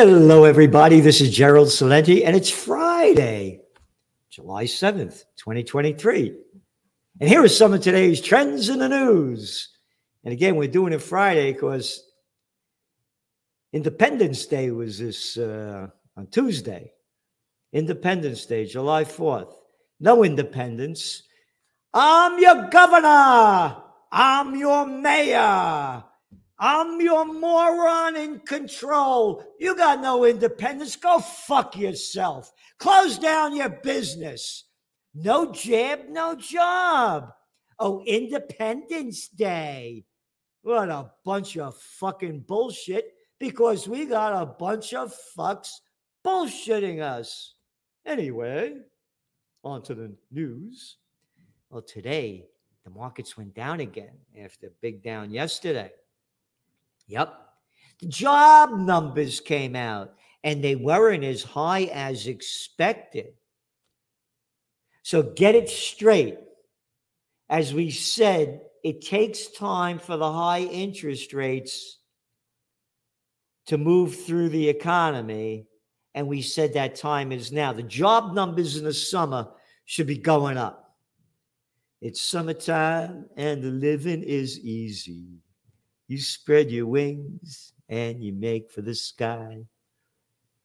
Hello, everybody. This is Gerald Celente, and it's Friday, July 7th, 2023. And here are some of today's trends in the news. And again, we're doing it Friday because Independence Day was this uh, on Tuesday. Independence Day, July 4th. No independence. I'm your governor. I'm your mayor. I'm your moron in control. You got no independence. Go fuck yourself. Close down your business. No jab, no job. Oh, Independence Day. What a bunch of fucking bullshit because we got a bunch of fucks bullshitting us. Anyway, on to the news. Well, today, the markets went down again after big down yesterday. Yep. The job numbers came out and they weren't as high as expected. So get it straight. As we said, it takes time for the high interest rates to move through the economy. And we said that time is now. The job numbers in the summer should be going up. It's summertime and the living is easy. You spread your wings and you make for the sky.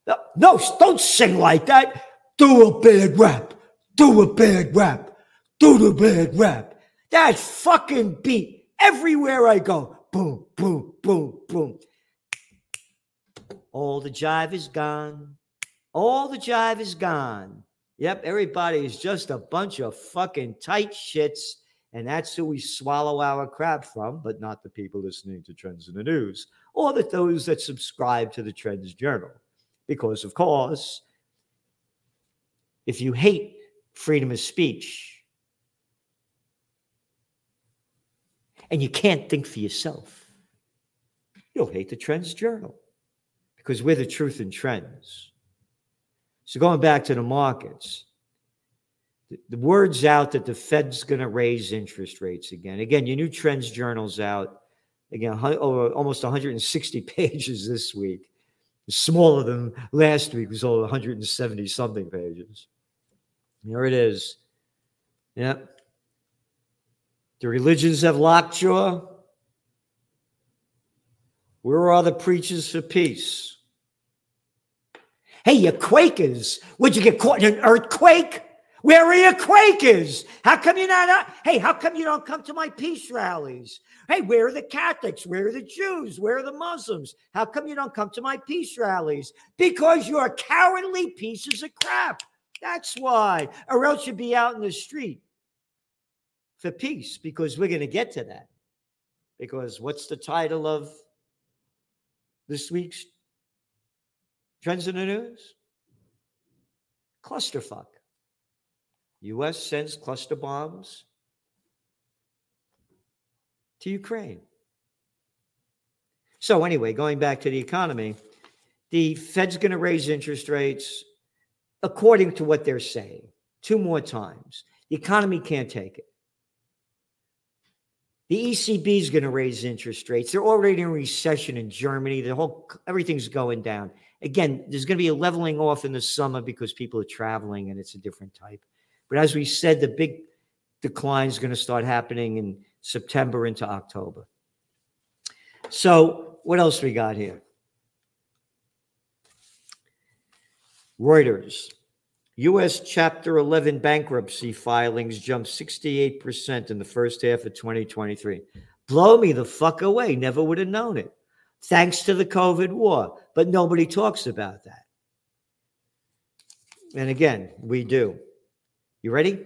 No, no, don't sing like that. Do a bad rap. Do a bad rap. Do the bad rap. That fucking beat everywhere I go. Boom, boom, boom, boom. All the jive is gone. All the jive is gone. Yep, everybody is just a bunch of fucking tight shits and that's who we swallow our crap from, but not the people listening to Trends in the News or that those that subscribe to the Trends Journal. Because, of course, if you hate freedom of speech and you can't think for yourself, you'll hate the Trends Journal because we're the truth in trends. So, going back to the markets, the word's out that the Fed's going to raise interest rates again. Again, your new trends journal's out. Again, over oh, almost 160 pages this week. Smaller than last week was all 170 something pages. Here it is. Yep. The religions have lockjaw. Where are the preachers for peace? Hey, you Quakers, would you get caught in an earthquake? Where are your Quakers? How come you're not? Hey, how come you don't come to my peace rallies? Hey, where are the Catholics? Where are the Jews? Where are the Muslims? How come you don't come to my peace rallies? Because you're cowardly pieces of crap. That's why. Or else you'd be out in the street for peace, because we're going to get to that. Because what's the title of this week's Trends in the News? Clusterfuck. U.S. sends cluster bombs to Ukraine. So, anyway, going back to the economy, the Fed's going to raise interest rates according to what they're saying two more times. The economy can't take it. The ECB is going to raise interest rates. They're already in recession in Germany. The whole everything's going down. Again, there's going to be a leveling off in the summer because people are traveling and it's a different type. But as we said, the big decline is going to start happening in September into October. So, what else we got here? Reuters. U.S. Chapter 11 bankruptcy filings jumped 68% in the first half of 2023. Blow me the fuck away. Never would have known it. Thanks to the COVID war. But nobody talks about that. And again, we do. You ready?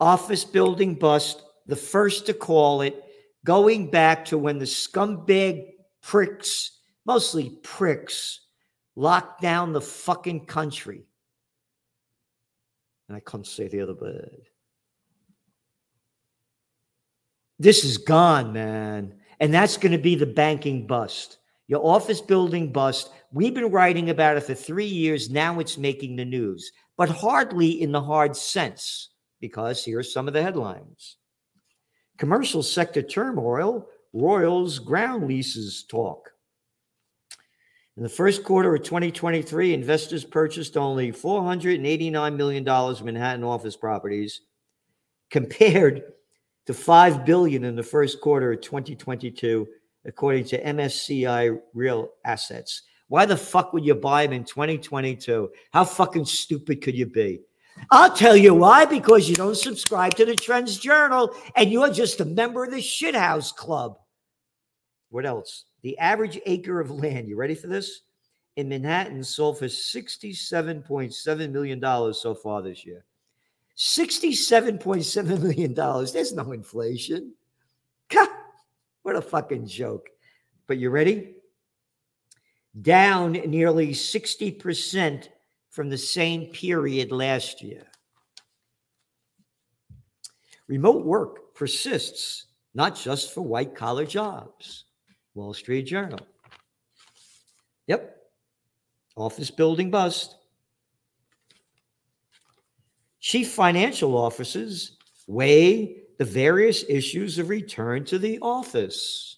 Office building bust, the first to call it, going back to when the scumbag pricks, mostly pricks, locked down the fucking country. And I can't say the other word. This is gone, man. And that's going to be the banking bust. Your office building bust. We've been writing about it for three years. Now it's making the news but hardly in the hard sense, because here are some of the headlines Commercial sector turmoil, Royals ground leases talk. In the first quarter of 2023, investors purchased only $489 million of Manhattan office properties compared to 5 billion in the first quarter of 2022 according to MSCI Real Assets. Why the fuck would you buy them in 2022? How fucking stupid could you be? I'll tell you why because you don't subscribe to the Trends Journal and you're just a member of the shithouse club. What else? The average acre of land, you ready for this? In Manhattan sold for $67.7 million so far this year. $67.7 million. There's no inflation. What a fucking joke. But you ready? Down nearly 60% from the same period last year. Remote work persists, not just for white collar jobs. Wall Street Journal. Yep. Office building bust. Chief financial officers weigh the various issues of return to the office.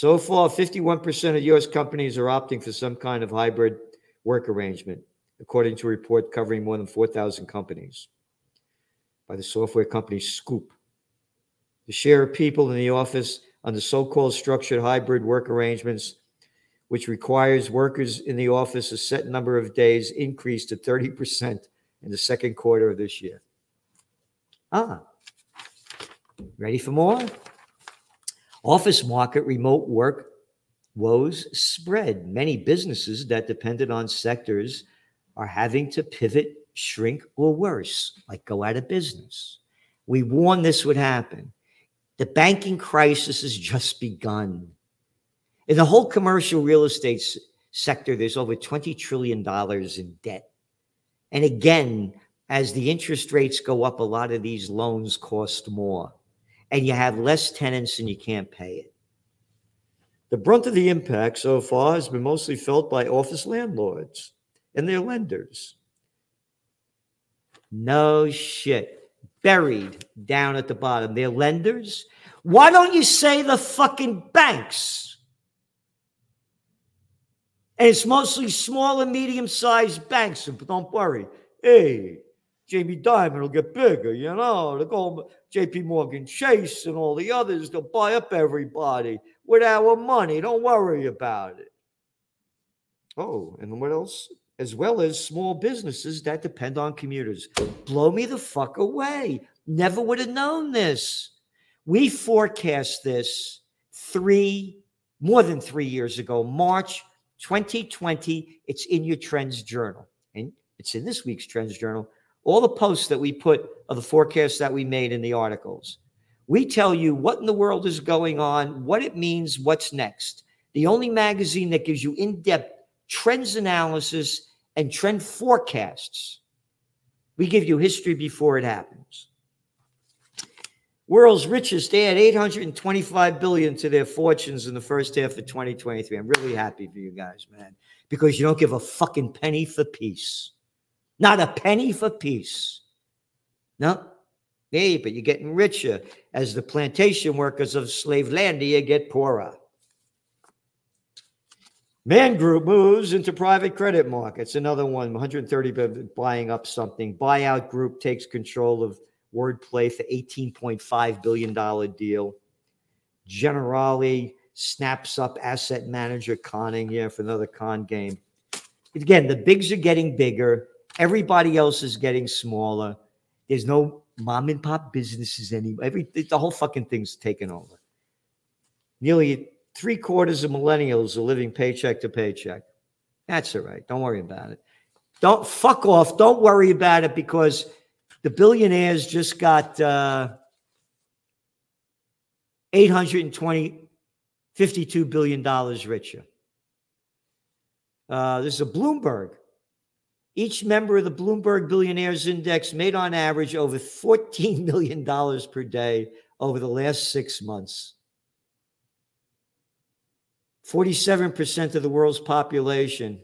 So far, 51% of US companies are opting for some kind of hybrid work arrangement, according to a report covering more than 4,000 companies by the software company Scoop. The share of people in the office under so called structured hybrid work arrangements, which requires workers in the office a set number of days, increased to 30% in the second quarter of this year. Ah, ready for more? Office market remote work woes spread. Many businesses that depended on sectors are having to pivot, shrink, or worse, like go out of business. We warned this would happen. The banking crisis has just begun. In the whole commercial real estate sector, there's over $20 trillion in debt. And again, as the interest rates go up, a lot of these loans cost more, and you have less tenants and you can't pay it. The brunt of the impact so far has been mostly felt by office landlords and their lenders. No shit. Buried down at the bottom. Their lenders. Why don't you say the fucking banks? And it's mostly small and medium sized banks. But don't worry. Hey, Jamie Dimon will get bigger, you know. They'll go JP Morgan Chase and all the others, they'll buy up everybody with our money. Don't worry about it. Oh, and what else? As well as small businesses that depend on commuters. Blow me the fuck away. Never would have known this. We forecast this three, more than three years ago, March 2020. It's in your Trends Journal. And it's in this week's Trends Journal all the posts that we put of the forecasts that we made in the articles. We tell you what in the world is going on, what it means, what's next. The only magazine that gives you in depth trends analysis and trend forecasts. We give you history before it happens. World's richest they add 825 billion to their fortunes in the first half of 2023. I'm really happy for you guys, man, because you don't give a fucking penny for peace. Not a penny for peace. No. Hey, but you're getting richer as the plantation workers of Slave Slavelandia get poorer. Man Group moves into private credit markets. Another one, 130 buying up something. Buyout Group takes control of Worldpay for $18.5 billion deal. Generali snaps up asset manager Conning here for another con game. Again, the bigs are getting bigger. Everybody else is getting smaller. There's no mom and pop businesses anymore. Every the whole fucking thing's taken over. Nearly three quarters of millennials are living paycheck to paycheck. That's all right. Don't worry about it. Don't fuck off. Don't worry about it because the billionaires just got uh, 820 52 billion dollars richer. Uh, this is a Bloomberg. Each member of the Bloomberg Billionaires Index made on average over $14 million per day over the last six months. 47% of the world's population,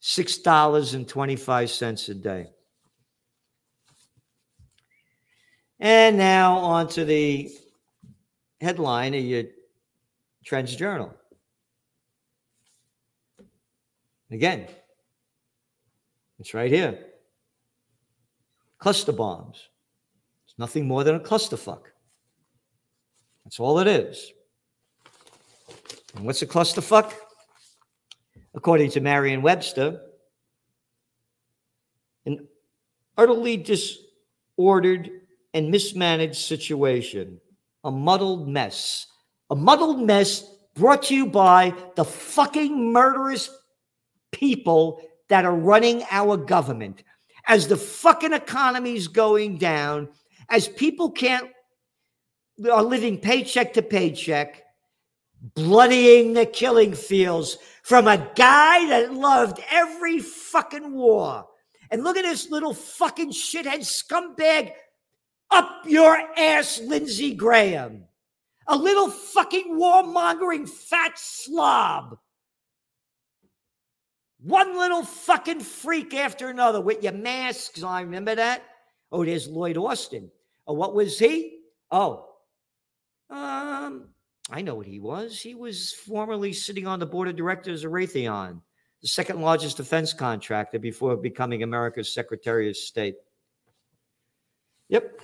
$6.25 a day. And now on to the headline of your Trends Journal. Again, it's right here. Cluster bombs. It's nothing more than a clusterfuck. That's all it is. And what's a clusterfuck? According to Merriam Webster, an utterly disordered and mismanaged situation, a muddled mess. A muddled mess brought to you by the fucking murderous people that are running our government. As the fucking economy's going down, as people can't are living paycheck to paycheck, bloodying the killing fields from a guy that loved every fucking war. And look at this little fucking shithead scumbag up your ass, Lindsey Graham. A little fucking warmongering fat slob. One little fucking freak after another with your masks on. Remember that? Oh, there's Lloyd Austin. Oh, what was he? Oh, um, I know what he was. He was formerly sitting on the board of directors of Raytheon, the second largest defense contractor before becoming America's Secretary of State. Yep.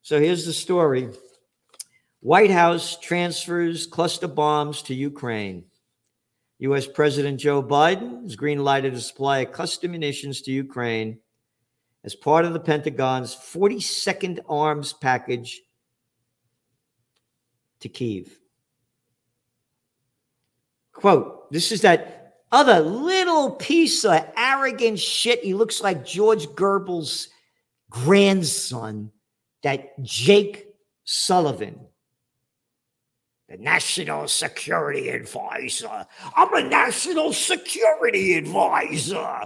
So here's the story White House transfers cluster bombs to Ukraine. U.S. President Joe Biden has green lighted a supply of cluster munitions to Ukraine as part of the Pentagon's 42nd arms package to Kiev. Quote, this is that other little piece of arrogant shit. He looks like George Goebbels' grandson, that Jake Sullivan, the national security advisor. I'm a national security advisor.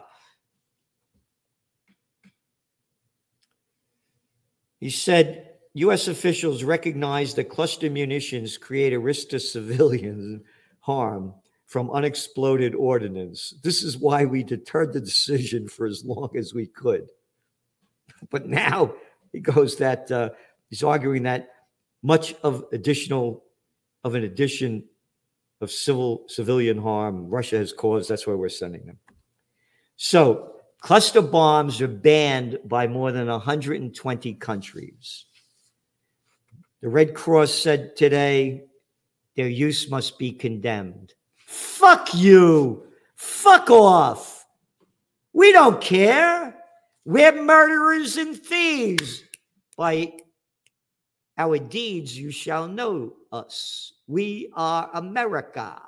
He said U.S. officials recognize that cluster munitions create a risk to civilian harm from unexploded ordnance. This is why we deterred the decision for as long as we could. But now he goes that uh, he's arguing that much of additional of an addition of civil civilian harm Russia has caused. That's why we're sending them. So cluster bombs are banned by more than 120 countries. The Red Cross said today their use must be condemned. Fuck you. Fuck off. We don't care. We're murderers and thieves. By our deeds, you shall know us. We are America.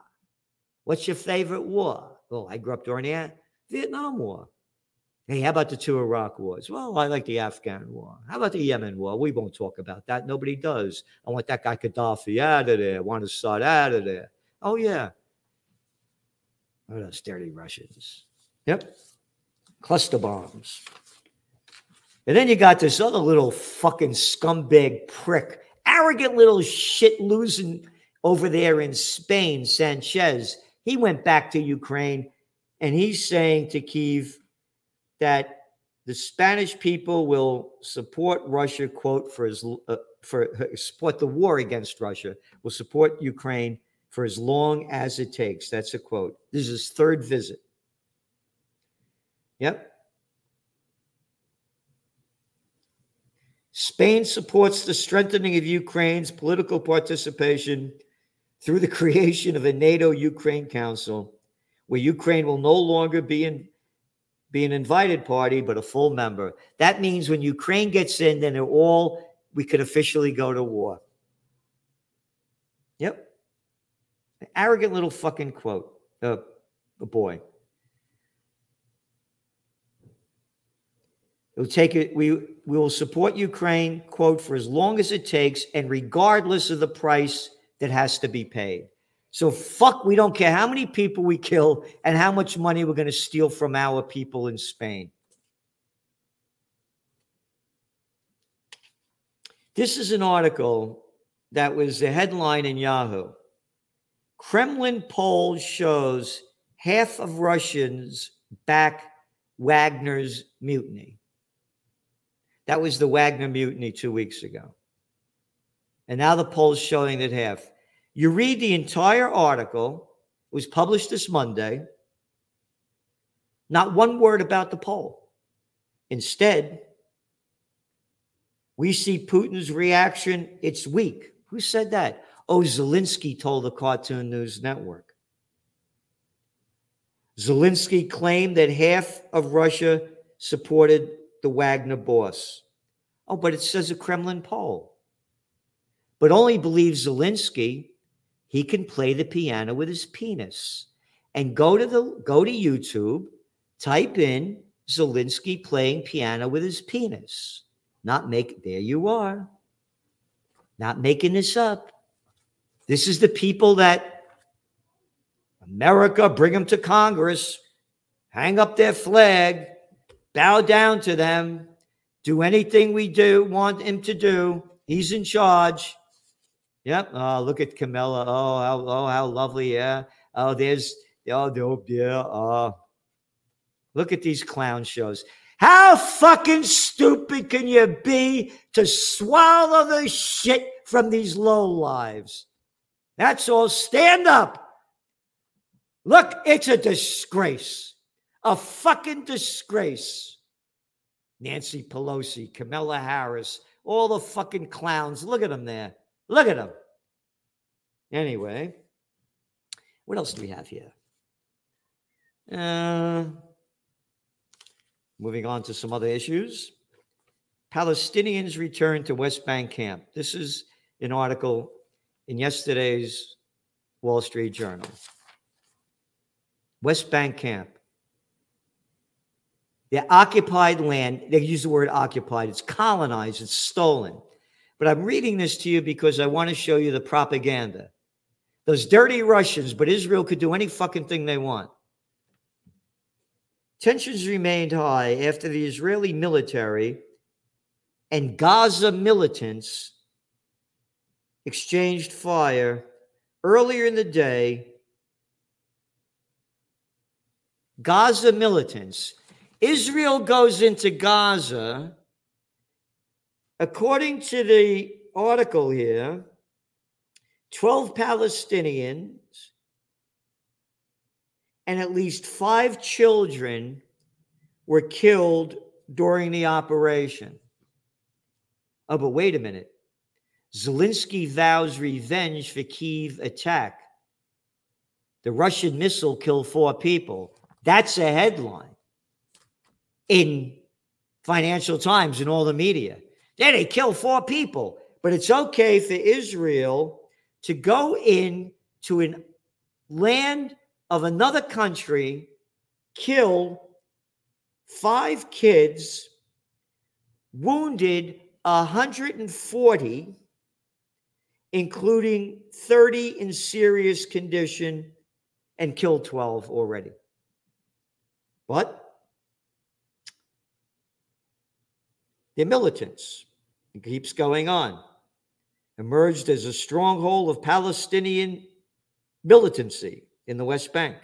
What's your favorite war? Well, I grew up during the Vietnam War. Hey, how about the two Iraq wars? Well, I like the Afghan war. How about the Yemen war? We won't talk about that. Nobody does. I want that guy Gaddafi out of there. I want Assad out of there. Oh, yeah. Oh, those dirty Russians. Yep. Cluster bombs. And then you got this other little fucking scumbag prick, arrogant little shit losing over there in Spain, Sanchez. He went back to Ukraine and he's saying to Kiev, that the Spanish people will support Russia, quote, for as uh, for uh, support the war against Russia, will support Ukraine for as long as it takes. That's a quote. This is his third visit. Yep. Spain supports the strengthening of Ukraine's political participation through the creation of a NATO Ukraine Council, where Ukraine will no longer be in be an invited party, but a full member. That means when Ukraine gets in, then they're all, we could officially go to war. Yep. An arrogant little fucking quote. Uh, boy. It'll take it. We we will support Ukraine, quote, for as long as it takes, and regardless of the price that has to be paid. So fuck, we don't care how many people we kill and how much money we're going to steal from our people in Spain. This is an article that was the headline in Yahoo. Kremlin poll shows half of Russians back Wagner's mutiny. That was the Wagner mutiny two weeks ago. And now the poll's showing that half. You read the entire article, it was published this Monday. Not one word about the poll. Instead, we see Putin's reaction. It's weak. Who said that? Oh, Zelensky told the Cartoon News Network. Zelensky claimed that half of Russia supported the Wagner boss. Oh, but it says a Kremlin poll. But only believes Zelensky he can play the piano with his penis. And go to the go to YouTube, type in Zelensky playing piano with his penis. Not make there you are. Not making this up. This is the people that America bring them to Congress, hang up their flag, bow down to them, do anything we do want him to do. He's in charge. Yep. Oh, look at Camilla. Oh, how, oh, how lovely. Yeah. Oh, there's, oh, oh yeah. Oh, look at these clown shows. How fucking stupid can you be to swallow the shit from these low lives? That's all. Stand up. Look, it's a disgrace. A fucking disgrace. Nancy Pelosi, Camilla Harris, all the fucking clowns. Look at them there. Look at them. Anyway, what else do we have here? Uh, moving on to some other issues. Palestinians return to West Bank camp. This is an article in yesterday's Wall Street Journal. West Bank camp. The occupied land, they use the word occupied, it's colonized, it's stolen. But I'm reading this to you because I want to show you the propaganda. Those dirty Russians, but Israel could do any fucking thing they want. Tensions remained high after the Israeli military and Gaza militants exchanged fire earlier in the day. Gaza militants Israel goes into Gaza. According to the article here, 12 Palestinians and at least five children were killed during the operation. Oh, but wait a minute. Zelensky vows revenge for Kiev attack. The Russian missile killed four people. That's a headline in Financial Times and all the media. Yeah, they kill four people, but it's okay for Israel to go in to a land of another country, kill five kids, wounded 140, including 30 in serious condition, and killed 12 already. But They're militants. It keeps going on. Emerged as a stronghold of Palestinian militancy in the West Bank.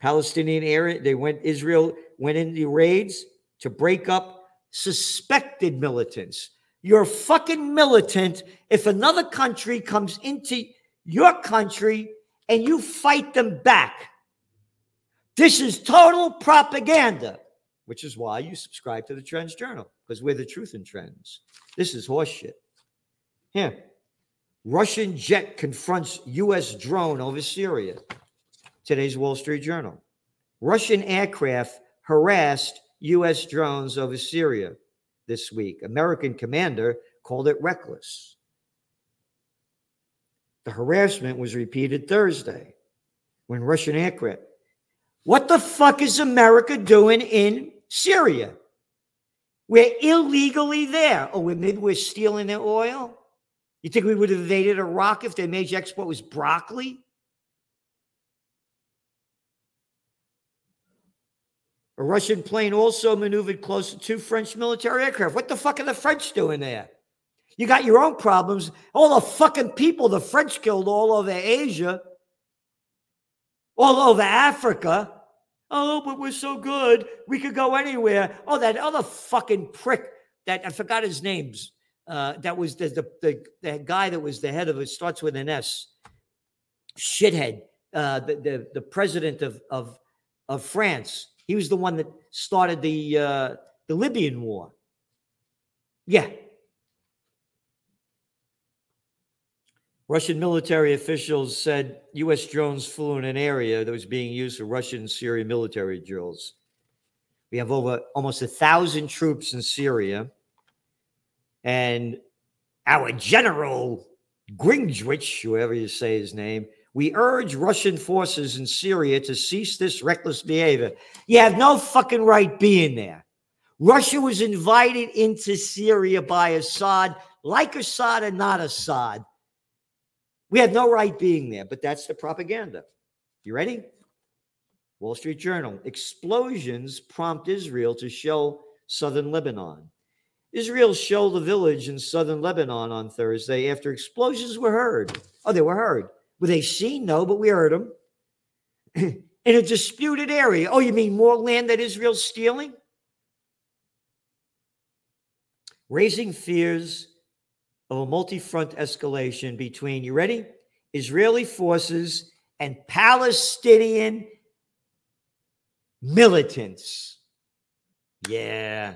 Palestinian area, they went, Israel went in the raids to break up suspected militants. You're fucking militant if another country comes into your country and you fight them back. This is total propaganda, which is why you subscribe to the Trends Journal because we're the truth in trends. This is horseshit. Here, Russian jet confronts U.S. drone over Syria. Today's Wall Street Journal. Russian aircraft harassed U.S. drones over Syria this week. American commander called it reckless. The harassment was repeated Thursday when Russian aircraft. What the fuck is America doing in Syria? We're illegally there. Oh, maybe we're stealing their oil? You think we would have invaded Iraq if their major export was broccoli? A Russian plane also maneuvered close to two French military aircraft. What the fuck are the French doing there? You got your own problems. All the fucking people the French killed all over Asia, all over Africa. Oh, but we're so good. We could go anywhere. Oh, that other fucking prick that I forgot his names. Uh, that was the, the, the the guy that was the head of it starts with an S. Shithead. Uh, the, the the president of of of France. He was the one that started the uh, the Libyan war. Yeah. Russian military officials said U.S. drones flew in an area that was being used for Russian Syrian military drills. We have over almost a thousand troops in Syria. And our general Grynkewich, whoever you say his name, we urge Russian forces in Syria to cease this reckless behavior. You have no fucking right being there. Russia was invited into Syria by Assad, like Assad and not Assad. We had no right being there, but that's the propaganda. You ready? Wall Street Journal. Explosions prompt Israel to shell southern Lebanon. Israel shelled a village in southern Lebanon on Thursday after explosions were heard. Oh, they were heard. Were they seen? No, but we heard them. in a disputed area. Oh, you mean more land that Israel's stealing? Raising fears of a multi front escalation between, you ready? Israeli forces and Palestinian militants. Yeah.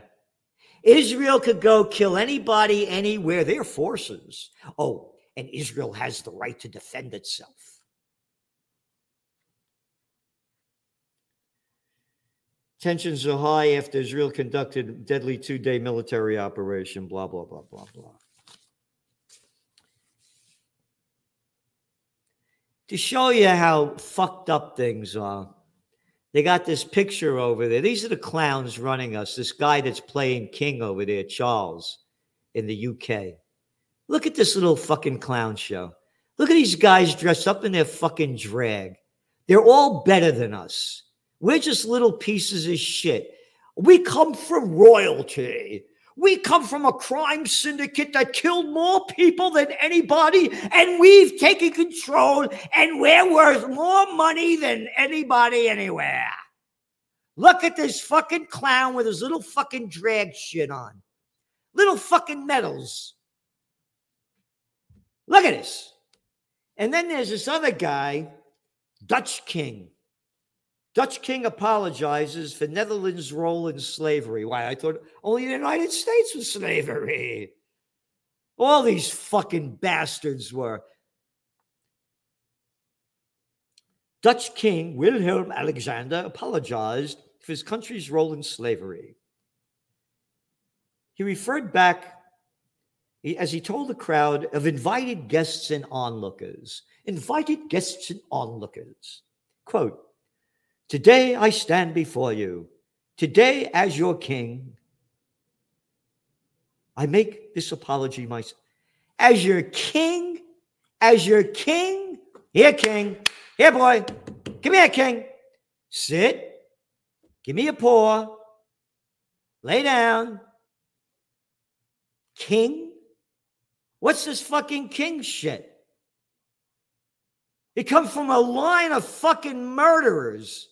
Israel could go kill anybody anywhere, their forces. Oh, and Israel has the right to defend itself. Tensions are high after Israel conducted deadly two-day military operation, blah, blah, blah, blah, blah. To show you how fucked up things are, they got this picture over there. These are the clowns running us. This guy that's playing King over there, Charles, in the UK. Look at this little fucking clown show. Look at these guys dressed up in their fucking drag. They're all better than us. We're just little pieces of shit. We come from royalty. We come from a crime syndicate that killed more people than anybody, and we've taken control, and we're worth more money than anybody anywhere. Look at this fucking clown with his little fucking drag shit on. Little fucking medals. Look at this. And then there's this other guy, Dutch King. Dutch king apologizes for Netherlands' role in slavery. Why? I thought only the United States was slavery. All these fucking bastards were. Dutch king Wilhelm Alexander apologized for his country's role in slavery. He referred back, as he told the crowd, of invited guests and onlookers. Invited guests and onlookers. Quote, Today I stand before you. Today, as your king, I make this apology myself. As your king, as your king, here, king, here, boy, come here, king. Sit, give me a paw, lay down. King? What's this fucking king shit? It comes from a line of fucking murderers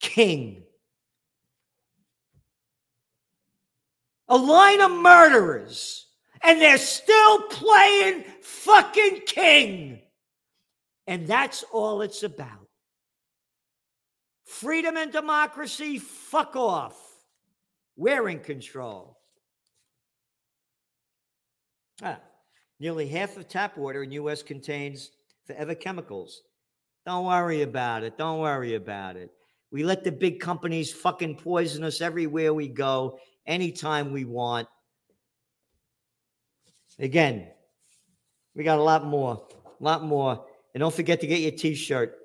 king. A line of murderers, and they're still playing fucking king. And that's all it's about. Freedom and democracy, fuck off. We're in control. Ah, nearly half of tap water in U.S. contains forever chemicals. Don't worry about it. Don't worry about it. We let the big companies fucking poison us everywhere we go, anytime we want. Again, we got a lot more, a lot more. And don't forget to get your t shirt.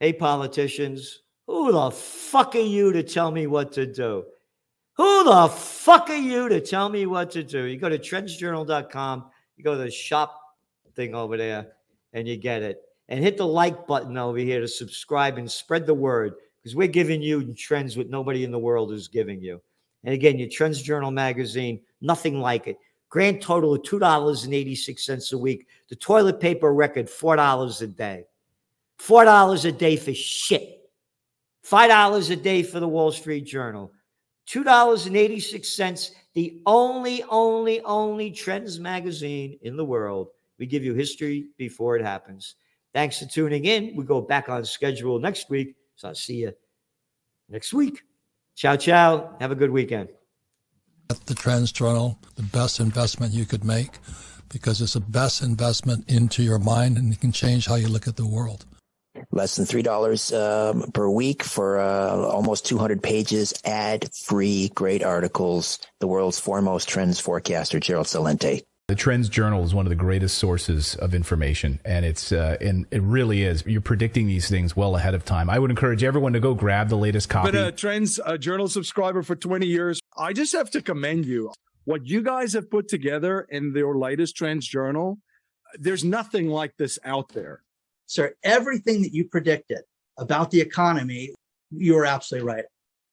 Hey, politicians, who the fuck are you to tell me what to do? Who the fuck are you to tell me what to do? You go to trendsjournal.com, you go to the shop thing over there, and you get it and hit the like button over here to subscribe and spread the word because we're giving you trends what nobody in the world is giving you. And again, your Trends Journal magazine, nothing like it. Grand total of $2.86 a week. The toilet paper record, $4 a day. $4 a day for shit. $5 a day for the Wall Street Journal. $2.86, the only, only, only Trends magazine in the world. We give you history before it happens. Thanks for tuning in. We go back on schedule next week. So I'll see you next week. Ciao, ciao. Have a good weekend. The Trends Journal, the best investment you could make because it's the best investment into your mind and it can change how you look at the world. Less than $3 um, per week for uh, almost 200 pages, ad free, great articles. The world's foremost trends forecaster, Gerald Celente. The Trends Journal is one of the greatest sources of information, and it's uh, and it really is. You're predicting these things well ahead of time. I would encourage everyone to go grab the latest copy. Been a Trends uh, Journal subscriber for 20 years. I just have to commend you. What you guys have put together in your latest Trends Journal, there's nothing like this out there. Sir, everything that you predicted about the economy, you were absolutely right.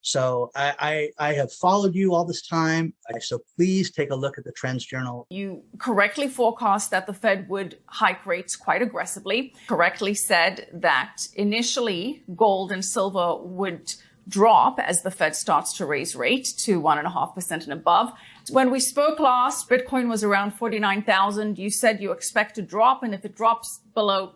So I, I, I, have followed you all this time. So please take a look at the Trends Journal. You correctly forecast that the Fed would hike rates quite aggressively, correctly said that initially gold and silver would drop as the Fed starts to raise rate to 1.5% and above. When we spoke last, Bitcoin was around 49,000. You said you expect to drop, and if it drops below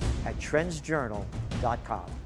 at trendsjournal.com.